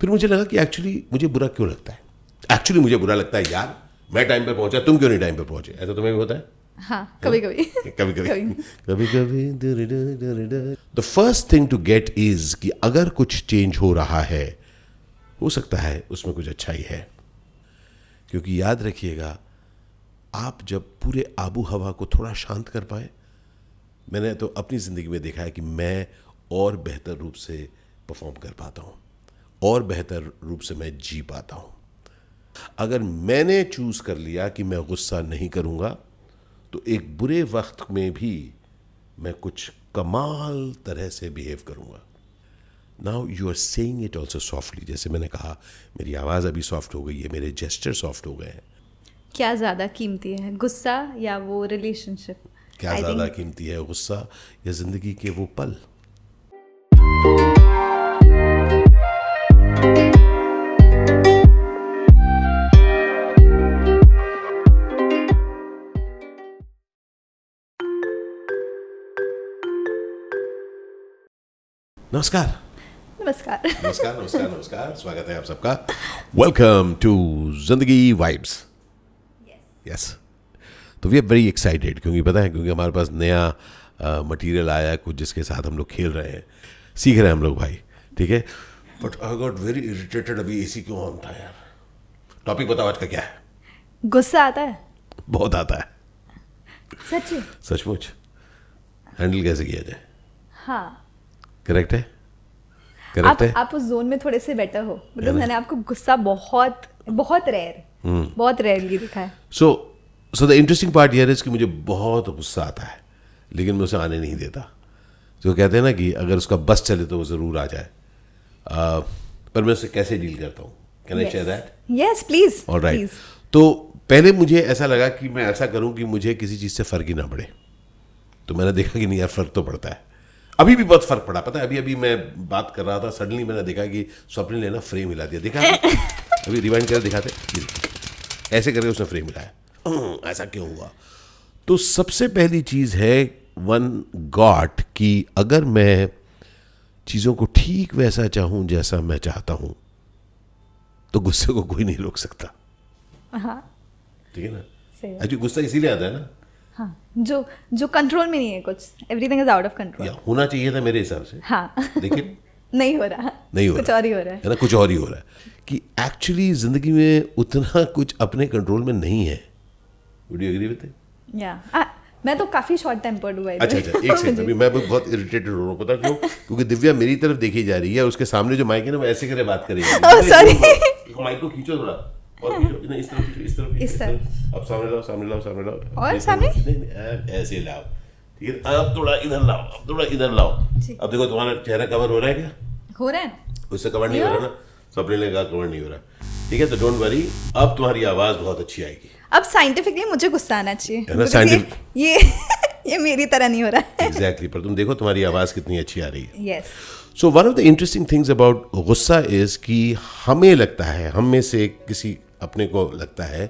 फिर मुझे लगा कि एक्चुअली मुझे बुरा क्यों लगता है? एक्चुअली मुझे बुरा लगता है यार मैं टाइम पर पहुँचा तुम क्यों नहीं टाइम पर पहुँचे? ऐसा तुम्हें भी होता है? हाँ कभी कभी। कभी कभी। कभी। कभी the first thing to get is कि अगर कुछ चेंज हो रहा है हो सकता है उसमें कुछ अच्छा ही। है क्योंकि याद रखिएगा आप जब पूरे आबू हवा को थोड़ा शांत कर पाए मैंने तो अपनी ज़िंदगी में देखा है कि मैं और बेहतर रूप से परफॉर्म कर पाता हूँ। और बेहतर रूप से मैं जी पाता हूँ। अगर मैंने चूज़ कर लिया कि मैं गुस्सा नहीं करूँगा तो एक बुरे वक्त में भी मैं कुछ कमाल तरह से बिहेव करूँगा। Now you are saying it also softly जैसे मैंने कहा मेरी आवाज़ अभी सॉफ्ट हो गई है मेरे जेस्टर सॉफ्ट हो गए हैं। क्या ज़्यादा कीमती है गुस्सा या वो रिलेशनशिप क्या ज़्यादा कीमती है गुस्सा या ज़िंदगी के वो पल? नमस्कार। नमस्कार। नमस्कार नमस्कार नमस्कार। स्वागत है आप सबका। वेलकम टू ज़िंदगी वाइब्स यस तो वी आर वेरी एक्साइटेड क्योंकि पता है क्योंकि हमारे पास नया मटेरियल आया कुछ जिसके साथ हम लोग खेल रहे हैं। सीख रहे हैं हम लोग भाई ठीक है? But I got very irritated अभी एसी क्यों ऑन था यार? टॉपिक बताओ आज का क्या है? गुस्सा आता है। बहुत आता है। सच्ची सचमुच। हैंडल कैसे किया जाए? हाँ। करेक्ट है? करेक्ट है? आप उस जोन में थोड़े से बेटर हो। मतलब मैंने आपको गुस्सा बहुत बहुत रेयर हम्म। बहुत रेयरली दिखा है। So so the interesting part यह है कि मुझे बहुत गुस्सा आता है लेकिन मैं उसे आने नहीं देता। जो कहते हैं ना कि अगर उसका बस चले तो वो ज़रूर आ जाए। पर मैं उसे कैसे डील करता हूँ? Can I share that yes please और राइट तो पहले मुझे ऐसा लगा कि मैं ऐसा करूँ कि मुझे किसी चीज़ से फ़र्क ही ना पड़े। तो मैंने देखा कि नहीं यार फ़र्क तो पड़ता है। अभी भी बहुत फ़र्क पड़ा। पता है अभी अभी मैं बात कर रहा था सडनली मैंने देखा कि स्वप्न ने ना फ्रेम हिला दिया। देखा? अभी रिवाइंड कर दिखाते। ऐसे करके उसने फ्रेम हिलाया। ऐसा क्यों हुआ? तो सबसे पहली चीज़ है वन गॉट कि अगर मैं चीज़ों को ठीक वैसा चाहूँ जैसा मैं चाहता हूँ तो गुस्से को कोई नहीं रोक सकता। हाँ। ठीक है ना? एक्चुअली गुस्सा इसीलिए आता है ना हाँ जो जो कंट्रोल में नहीं है कुछ. Everything is out of control होना चाहिए था मेरे हिसाब से. हाँ. लेकिन नहीं हो रहा. नहीं हो कुछ रहा. और ही हो रहा है. ना कुछ और ही हो रहा है. कि एक्चुअली ज़िंदगी में उतना कुछ अपने कंट्रोल में नहीं है. वुड यू एग्री विद या मैं तो काफ़ी शॉर्ट टेम्पर्ड हुआ अच्छा अच्छा एक सेकंड अभी मैं बहुत इरिटेटेड हो रहा हूँ पता क्यों? क्योंकि दिव्या मेरी तरफ़ देखी जा रही है उसके सामने जो माइक है ना वो ऐसे करे बात करेगी Oh. माइक को खींचो थोड़ा। और नहीं इस तरफ़ इस तरफ़ इस तरफ़। अब सामने लाओ सामने लाओ सामने लाओ और सामने? नहीं नहीं ऐसे लाओ ठीक है अब थोड़ा इधर लाओ अब थोड़ा इधर लाओ अब देखो तुम्हारा चेहरा कवर हो रहा है क्या हो रहा है उससे कवर नहीं हो रहा ना सपने लगा कवर नहीं हो रहा ठीक है तो डोंट वरी अब तुम्हारी आवाज़ बहुत अच्छी आएगी अब साइंटिफिकली मुझे गुस्सा आना चाहिए ये- ये ये मेरी तरह नहीं हो रहा है एग्जैक्टली पर तुम देखो तुम्हारी आवाज़ कितनी अच्छी आ रही है yes so one of the interesting things about गुस्सा इज़ कि हमें लगता है हम में से किसी अपने को लगता है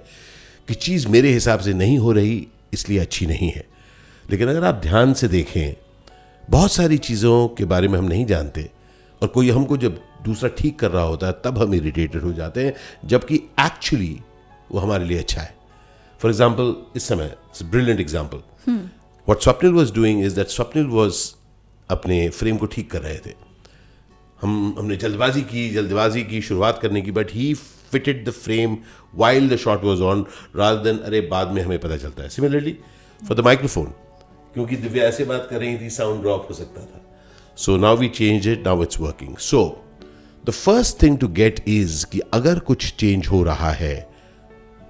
कि चीज़ मेरे हिसाब से नहीं हो रही इसलिए अच्छी नहीं है। लेकिन अगर आप ध्यान से देखें बहुत सारी चीज़ों के बारे में हम नहीं जानते और कोई हमको जब दूसरा ठीक कर रहा होता है तब हम इरिटेटेड हो जाते हैं जबकि एक्चुअली वो हमारे लिए अच्छा है। फॉर एग्ज़ाम्पल इस समय brilliant example what Swapnil was doing is that Swapnil was अपने फ्रेम को ठीक कर रहे थे। हम हमने जल्दबाजी की जल्दबाजी की शुरुआत करने की but he fitted the frame while the shot was on rather than अरे बाद में हमें पता चलता है. सिमिलरली फॉर द माइक्रोफोन क्योंकि दिव्या ऐसे बात कर रही थी साउंड ड्रॉप हो सकता था। So now we change it now it's working so the first thing to get is कि अगर कुछ चेंज हो रहा है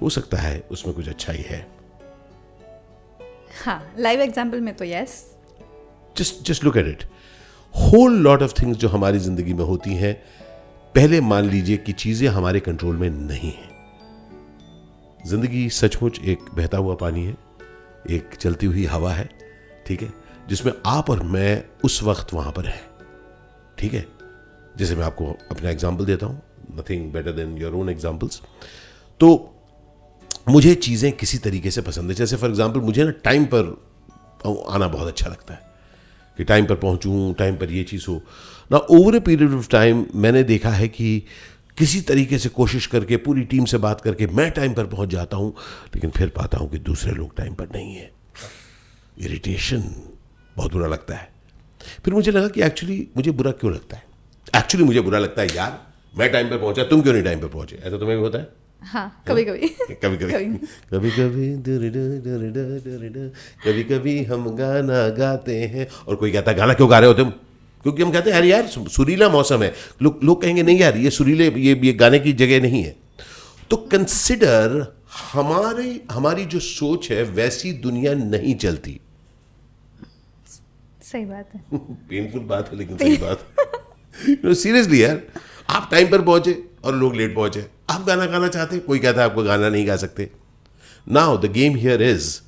हो सकता है उसमें कुछ अच्छा ही। है हाँ लाइव एग्ज़ाम्पल में तो yes just just look at it whole lot of things जो हमारी ज़िंदगी में होती हैं पहले मान लीजिए कि चीज़ें हमारे कंट्रोल में नहीं है। ज़िंदगी सचमुच एक बहता हुआ पानी है, एक चलती हुई हवा है, ठीक है, जिसमें आप और मैं उस वक्त वहाँ पर हैं, ठीक है। जैसे मैं आपको अपना एग्ज़ाम्पल देता हूँ nothing better than your own examples तो मुझे चीज़ें किसी तरीके से पसंद है। जैसे फॉर एग्ज़ाम्पल मुझे ना टाइम पर आना बहुत अच्छा लगता है। कि टाइम पर पहुंचूं टाइम पर ये चीज़ हो। ना over a period of time मैंने देखा है कि किसी तरीके से कोशिश करके, पूरी टीम से बात करके, मैं टाइम पर पहुँच जाता हूँ, लेकिन फिर पाता हूँ कि दूसरे लोग टाइम पर नहीं है। इरिटेशन बहुत बुरा लगता है। फिर मुझे लगा कि एक्चुअली मुझे बुरा क्यों लगता है? एक्चुअली मुझे बुरा लगता है, यार, मैं टाइम पर पहुँचा, तुम क्यों नहीं टाइम पर पहुँचे? ऐसा तुम्हें भी होता है? हाँ कभी कभी। कभी कभी। कभी। कभी कभी कभी हम गाना गाते हैं। और कोई कहता है गाना क्यों गा रहे हो तुम? क्योंकि हम कहते हैं यार यार सुरीला मौसम है। लोग लोग कहेंगे नहीं यार ये सुरीले ये ये गाने की जगह नहीं है। तो कंसिडर हमारे हमारी जो सोच है वैसी दुनिया नहीं चलती। सही बात है। पेनफुल बात है लेकिन सही बात सीरियसली यार आप टाइम पर पहुँचे और लोग लेट पहुँचे। आप गाना गाना चाहते कोई कहता है आपको गाना नहीं गा सकते। Now the game here is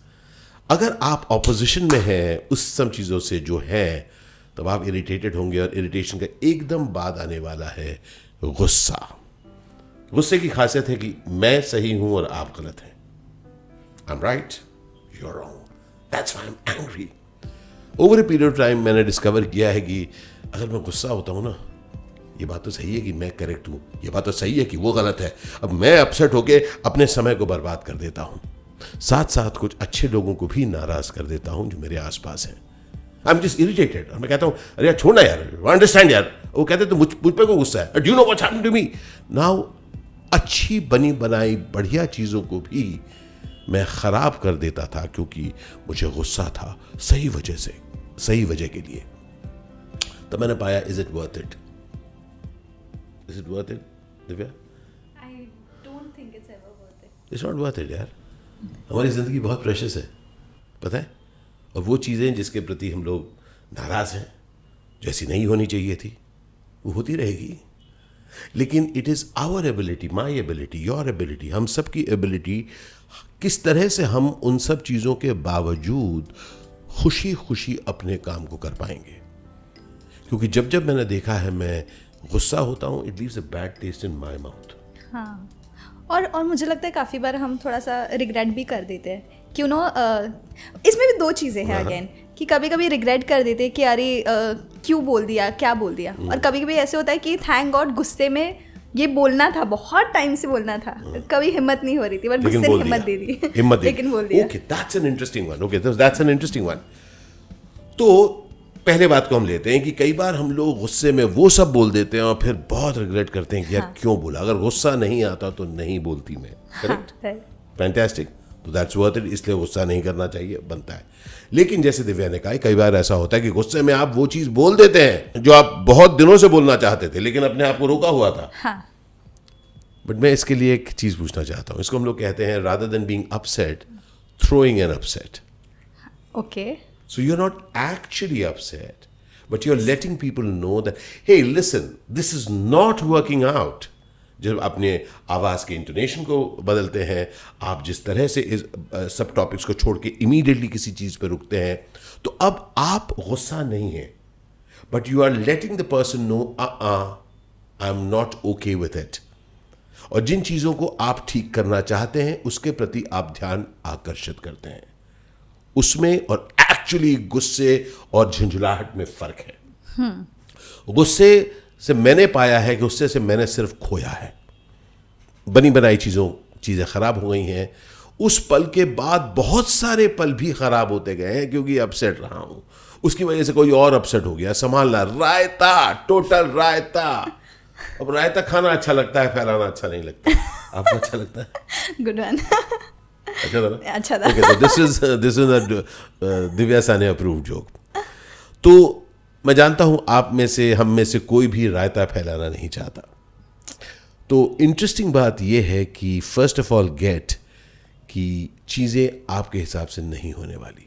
अगर आप ऑपोजिशन में हैं, उस सब चीज़ों से जो है, तब आप इरिटेटेड होंगे और इरिटेशन का एकदम बाद आने वाला है गुस्सा। गुस्से की खासियत है कि मैं सही हूँ और आप गलत हैं। I am right you wrong that's I am angry over a period of time मैंने डिस्कवर किया है कि अगर मैं गुस्सा होता हूँ ना ये बात तो सही है कि मैं करेक्ट हूँ। ये बात तो सही है कि वो गलत है। अब मैं अपसेट होके अपने समय को बर्बाद कर देता हूँ। साथ साथ कुछ अच्छे लोगों को भी नाराज़ कर देता हूँ जो मेरे आसपास हैं। आई एम जस्ट इरिटेटेड मैं कहता हूँ, अरे यार, छोड़ना यार। अंडरस्टैंड यार। वो कहते तो मुझ मुझ पर को गुस्सा है? Do know happening to me now अच्छी बनी बनाई बढ़िया चीज़ों को भी मैं ख़राब कर देता था क्योंकि मुझे गुस्सा था सही वजह से, सही वजह के लिए। तो मैंने पाया is it worth it is it worth it Divya I don't think it's ever worth it it's not worth it यार हमारी ज़िंदगी बहुत प्रेशस है पता है? और वो चीज़ें जिसके प्रति हम लोग नाराज़ हैं जैसी नहीं होनी चाहिए थी वो होती रहेगी। लेकिन it is our ability my ability your ability हम सब की एबिलिटी किस तरह से हम उन सब चीज़ों के बावजूद खुशी खुशी अपने काम को कर पाएँगे। क्योंकि जब जब मैंने देखा है मैं गुस्सा होता हूँ it leaves a bad taste in my mouth हाँ। और और मुझे लगता है काफ़ी बार हम थोड़ा सा रिग्रेट भी कर देते हैं। क्यों नो इसमें भी दो चीज़ें हैं अगेन कि कभी कभी रिग्रेट कर देते हैं कि अरे क्यों बोल दिया क्या बोल दिया? हम्म। और कभी कभी ऐसे होता है कि थैंक गॉड गुस्से में ये बोलना था बहुत टाइम से बोलना था। कभी हिम्मत नहीं हो रही थी बट। गुस्से ने हिम्मत दे दी। हिम्मत लेकिन बोल दिया। Okay that's an interesting one okay that's an interesting one तो पहले बात को हम लेते हैं कि कई बार हम लोग गुस्से में वो सब बोल देते हैं और फिर बहुत रिग्रेट करते हैं कि यार हाँ। क्यों बोला? अगर गुस्सा नहीं आता तो नहीं बोलती मैं करेक्ट हाँ, फैंटेस्टिक तो दैट्स वर्थ इट इसलिए गुस्सा नहीं करना चाहिए बनता है। लेकिन जैसे दिव्या ने कहा कई बार ऐसा होता है कि गुस्से में आप वो चीज़ बोल देते हैं जो आप बहुत दिनों से बोलना चाहते थे लेकिन अपने आप को रोका हुआ था। हाँ। बट मैं इसके लिए एक चीज़ पूछना चाहता हूँ। इसको हम लोग कहते हैं rather than being upset throwing an upset okay So you're not actually upset, but you're letting people know that, hey, listen, this is not working out. जब अपने आवाज़ के इंटोनेशन को बदलते हैं आप जिस तरह से इस सब टॉपिक्स को छोड़ के इमीडिएटली किसी चीज़ पर रुकते हैं तो अब आप गुस्सा नहीं है but you are letting the person no I am not okay with it और जिन चीज़ों को आप ठीक करना चाहते हैं उसके प्रति आप ध्यान आकर्षित करते हैं उसमें और एक्चुअली गुस्से और झुंझुलाहट में फ़र्क है। गुस्से से मैंने पाया है कि गुस्से से मैंने सिर्फ़ खोया है। बनी बनाई चीज़ों, चीज़ें खराब हो गई हैं। उस पल के बाद बहुत सारे पल भी खराब होते गए हैं क्योंकि अपसेट रहा हूँ। उसकी वजह से कोई और अपसेट हो गया। संभालना, रायता टोटल रायता। अब रायता खाना अच्छा लगता है, फैलाना अच्छा नहीं लगता। आपको अच्छा लगता है? गुड वन अच्छा था ना? अच्छा this is a uh, Divya Sane approved joke तो मैं जानता हूँ आप में से हम में से कोई भी रायता फैलाना नहीं चाहता। तो इंटरेस्टिंग बात यह है कि फ़र्स्ट ऑफ़ ऑल गेट कि चीज़ें आपके हिसाब से नहीं होने वाली।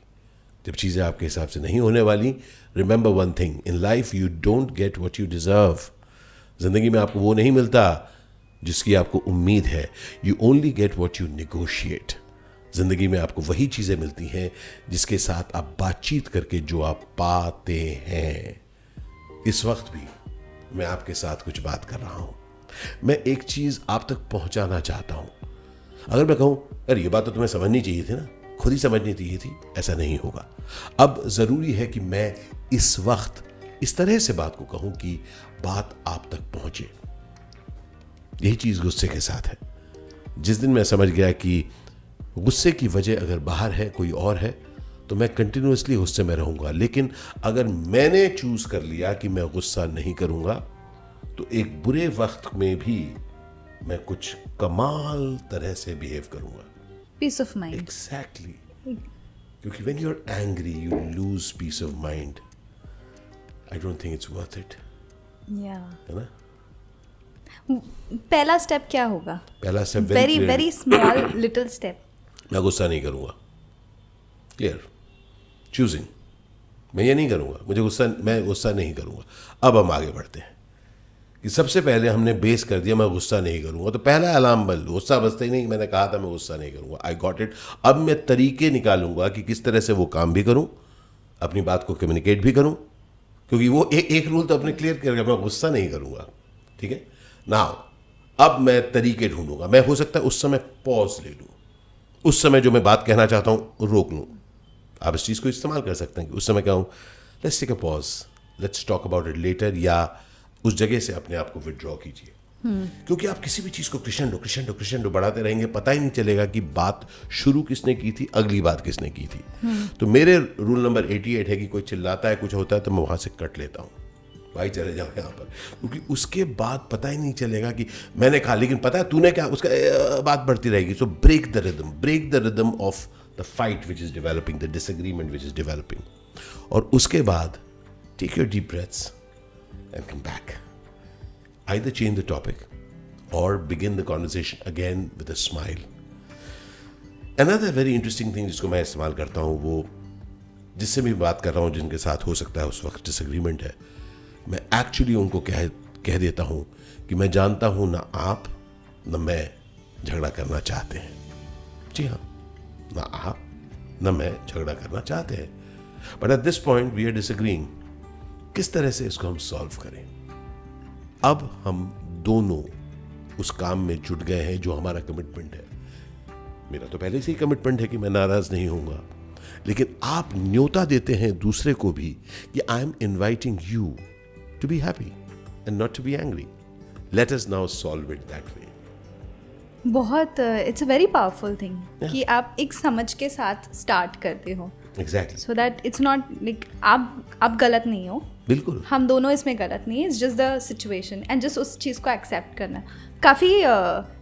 जब चीज़ें आपके हिसाब से नहीं होने वाली remember one thing in life you don't get what you deserve ज़िंदगी में आपको वो नहीं मिलता जिसकी आपको उम्मीद है। You only get what you negotiate ज़िंदगी में आपको वही चीज़ें मिलती हैं जिसके साथ आप बातचीत करके जो आप पाते हैं। इस वक्त भी मैं आपके साथ कुछ बात कर रहा हूँ। मैं एक चीज़ आप तक पहुंचाना चाहता हूँ। अगर मैं कहूँ अरे ये बात तो तुम्हें समझनी चाहिए थी ना, खुद ही समझनी चाहिए थी, ऐसा नहीं होगा। अब ज़रूरी है कि मैं इस वक्त इस तरह से बात को कहूँ कि बात आप तक पहुँचे। यही चीज़ गुस्से के साथ है। जिस दिन मैं समझ गया कि गुस्से की वजह अगर बाहर है कोई और है तो मैं कंटिन्यूसली गुस्से में रहूँगा। लेकिन अगर मैंने चूज़ कर लिया कि मैं गुस्सा नहीं करूँगा तो एक बुरे वक्त में भी मैं कुछ कमाल तरह से बिहेव करूँगा। पीस ऑफ़ माइंड एग्जैक्टली क्योंकि when you are angry you lose peace of mind I don't think it's worth it है ना? पहला स्टेप क्या होगा? पहला step very very small little step मैं गुस्सा नहीं करूँगा। क्लियर चूजिंग मैं ये नहीं करूँगा। मुझे गुस्सा मैं गुस्सा नहीं करूँगा। अब हम आगे बढ़ते हैं कि सबसे पहले हमने बेस कर दिया मैं गुस्सा नहीं करूँगा। तो पहला अलार्म बल गुस्सा बसता ही नहीं मैंने कहा था मैं गुस्सा नहीं करूँगा। आई गॉट इट अब मैं तरीके निकालूँगा कि किस तरह से वो काम भी करूँ अपनी बात को कम्युनिकेट भी करूँ क्योंकि वो ए, एक रूल तो अपने क्लियर कर मैं गुस्सा नहीं करूँगा। ठीक है? ना अब मैं तरीके ढूंढूँगा। मैं हो सकता है उस समय पॉज ले लूँ। उस समय जो मैं बात कहना चाहता हूँ रोक लूँ। आप इस चीज़ को इस्तेमाल कर सकते हैं कि उस समय कहूँ let's take a pause let's talk about it later या उस जगह से अपने आप को विदड्रॉ कीजिए। क्योंकि आप किसी भी चीज़ को क्रिशेंडो क्रिशेंडो क्रिशेंडो बढ़ाते रहेंगे पता ही नहीं चलेगा कि बात शुरू किसने की थी अगली बात किसने की थी। तो मेरे रूल नंबर 88 है कि कोई चिल्लाता है कुछ होता है तो मैं वहाँ से कट लेता हूँ। भाई चले जाओ यहाँ पर। क्योंकि उसके बाद पता ही नहीं चलेगा कि मैंने कहा, लेकिन पता है तूने क्या, उसका बात बढ़ती रहेगी। So break the rhythm break the rhythm of the fight which is developing the disagreement which is developing और उसके बाद take your deep breaths and come back either change the topic or begin the conversation again with a smile. Another very interesting thing जिसको मैं इस्तेमाल करता हूँ वो, जिससे मैं बात कर रहा हूँ, जिनके साथ हो सकता है उस वक्त डिसएग्रीमेंट है मैं एक्चुअली उनको कह कह देता हूँ कि मैं जानता हूँ ना आप, ना मैं झगड़ा करना चाहते हैं। जी हाँ। ना आप, ना मैं झगड़ा करना चाहते हैं। But at this point we are disagreeing किस तरह से इसको हम सॉल्व करें? अब हम दोनों उस काम में जुट गए हैं जो हमारा कमिटमेंट है। मेरा तो पहले से ही कमिटमेंट है कि मैं नाराज़ नहीं होऊँगा। लेकिन आप न्योता देते हैं दूसरे को भी कि I am inviting you to be happy and not to be angry let us now solve it that way बहुत it's a very powerful thing कि आप एक समझ के साथ स्टार्ट करते हो। Exactly so that it's not like आप आप गलत नहीं हो। बिल्कुल। हम दोनों इसमें गलत नहीं है। It's just the situation and just उस चीज़ को एक्सेप्ट करना। काफ़ी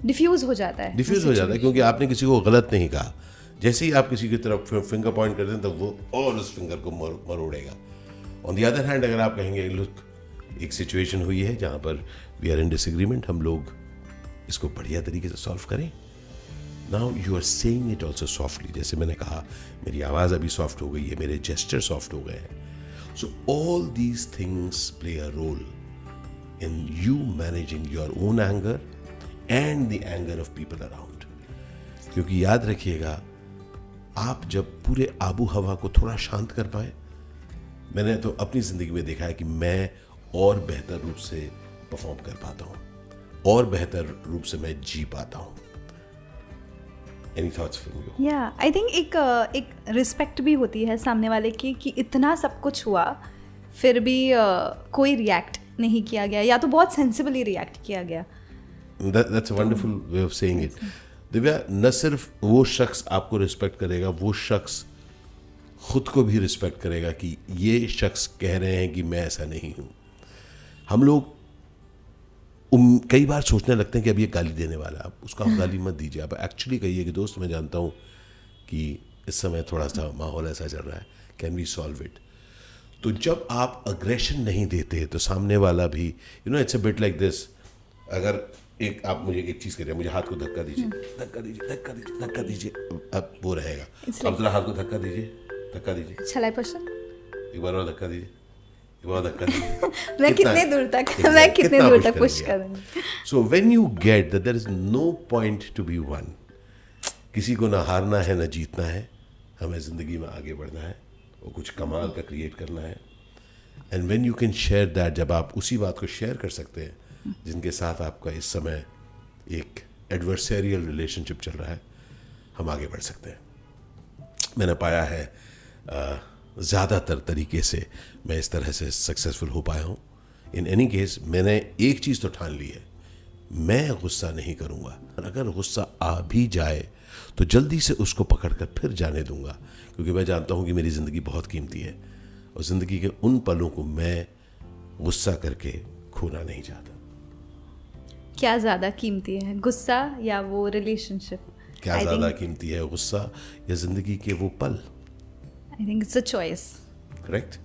डिफ्यूज हो जाता है। डिफ्यूज हो जाता है क्योंकि आपने किसी को गलत नहीं कहा। जैसे ही आप किसी की तरफ़ फिंगर पॉइंट करते हैं तो वो और उस फिंगर को मरोड़ेगा। ऑन दी अदर हैंड अगर आप कहेंगे लुक एक सिचुएशन हुई है जहाँ पर वी आर इन डिसएग्रीमेंट हम लोग इसको बढ़िया तरीके से सॉल्व करें। Now you are saying it also softly जैसे मैंने कहा, मेरी आवाज़ अभी सॉफ्ट हो गई है, मेरे जेस्टर सॉफ्ट हो गए हैं। So all these things play a role in you managing your own anger and the anger of people around क्योंकि याद रखिएगा, आप जब पूरे आबू हवा को थोड़ा शांत कर पाए, मैंने तो अपनी ज़िंदगी में देखा है कि मैं और बेहतर रूप से परफॉर्म कर पाता हूँ। और बेहतर रूप से मैं जी पाता हूँ। एनी थॉट्स फ्रॉम यू या आई थिंक एक एक रिस्पेक्ट भी होती है सामने वाले की कि इतना सब कुछ हुआ फिर भी uh, कोई रिएक्ट नहीं किया गया या तो बहुत सेंसिबली रिएक्ट किया गया। That's a wonderful way of saying it Divya न सिर्फ़ वो शख्स आपको रिस्पेक्ट करेगा वो शख्स खुद को भी रिस्पेक्ट करेगा कि ये शख्स कह रहे हैं कि मैं ऐसा नहीं हूँ। हम लोग उम, कई बार सोचने लगते हैं कि अब ये गाली देने वाला है। आप उसको आप गाली मत दीजिए। आप एक्चुअली कहिए कि दोस्त मैं जानता हूँ कि इस समय थोड़ा सा माहौल ऐसा चल रहा है। कैन वी सॉल्व इट तो जब आप अग्रेशन नहीं देते तो सामने वाला भी you know it's a bit like this अगर एक आप मुझे एक चीज़ करिए मुझे हाथ को धक्का दीजिए। धक्का दीजिए धक्का दीजिए धक्का दीजिए। अब वो रहेगा। अब जरा हाथ को धक्का दीजिए धक्का दीजिए। एक बार और धक्का दीजिए। दीजिए मैं कितने दूर तक मैं कितने दूर तक पुश करेंगे। So when you get that there is no point to be one किसी को ना हारना है ना जीतना है हमें ज़िंदगी में आगे बढ़ना है और कुछ कमाल का क्रिएट करना है। And when you can share that जब आप उसी बात को शेयर कर सकते हैं जिनके साथ आपका इस समय एक एडवर्सेरियल रिलेशनशिप चल रहा है हम आगे बढ़ सकते हैं। मैंने पाया है ज़्यादातर तरीके से मैं इस तरह से सक्सेसफुल हो पाया हूँ। इन एनी केस मैंने एक चीज़ तो ठान ली है। मैं गुस्सा नहीं करूँगा। अगर गुस्सा आ भी जाए तो जल्दी से उसको पकड़ कर फिर जाने दूँगा क्योंकि मैं जानता हूँ कि मेरी ज़िंदगी बहुत कीमती है। और ज़िंदगी के उन पलों को मैं गुस्सा करके खोना नहीं चाहता। क्या ज़्यादा कीमती है? गुस्सा या वो रिलेशनशिप क्या ज़्यादा कीमती है गुस्सा या ज़िंदगी के वो पल? I think it's a choice correct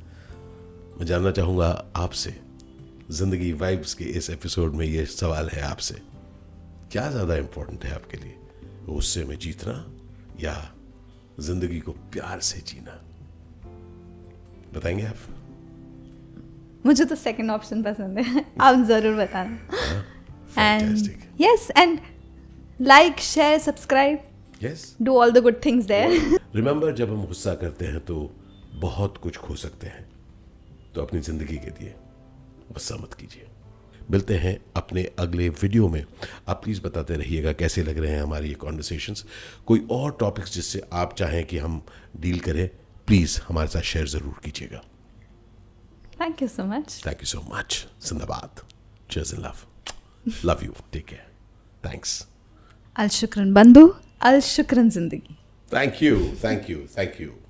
मैं जानना चाहूँगा आपसे ज़िंदगी वाइब्स के इस एपिसोड में ये सवाल है आपसे। क्या ज़्यादा इंपॉर्टेंट है आपके लिए? गुस्से में जीतना या ज़िंदगी को प्यार से जीना? बताएँगे आप? मुझे तो सेकंड ऑप्शन पसंद है। आप ज़रूर बताना। And yes and like share subscribe yes do all the good things there remember जब हम गुस्सा करते हैं तो बहुत कुछ खो सकते हैं। तो अपनी ज़िंदगी के लिए गुस्सा मत कीजिए। मिलते हैं अपने अगले वीडियो में। आप प्लीज़ बताते रहिएगा कैसे लग रहे हैं हमारी ये कॉन्वर्सेशंस कोई और टॉपिक्स जिससे आप चाहें कि हम डील करें प्लीज़ हमारे साथ शेयर ज़रूर कीजिएगा। Thank you so much thank you so much जिंदाबाद। In love love you take care thanks अल शुक्रन बंधु Al Shukran Zindagi. Thank you, thank you, thank you.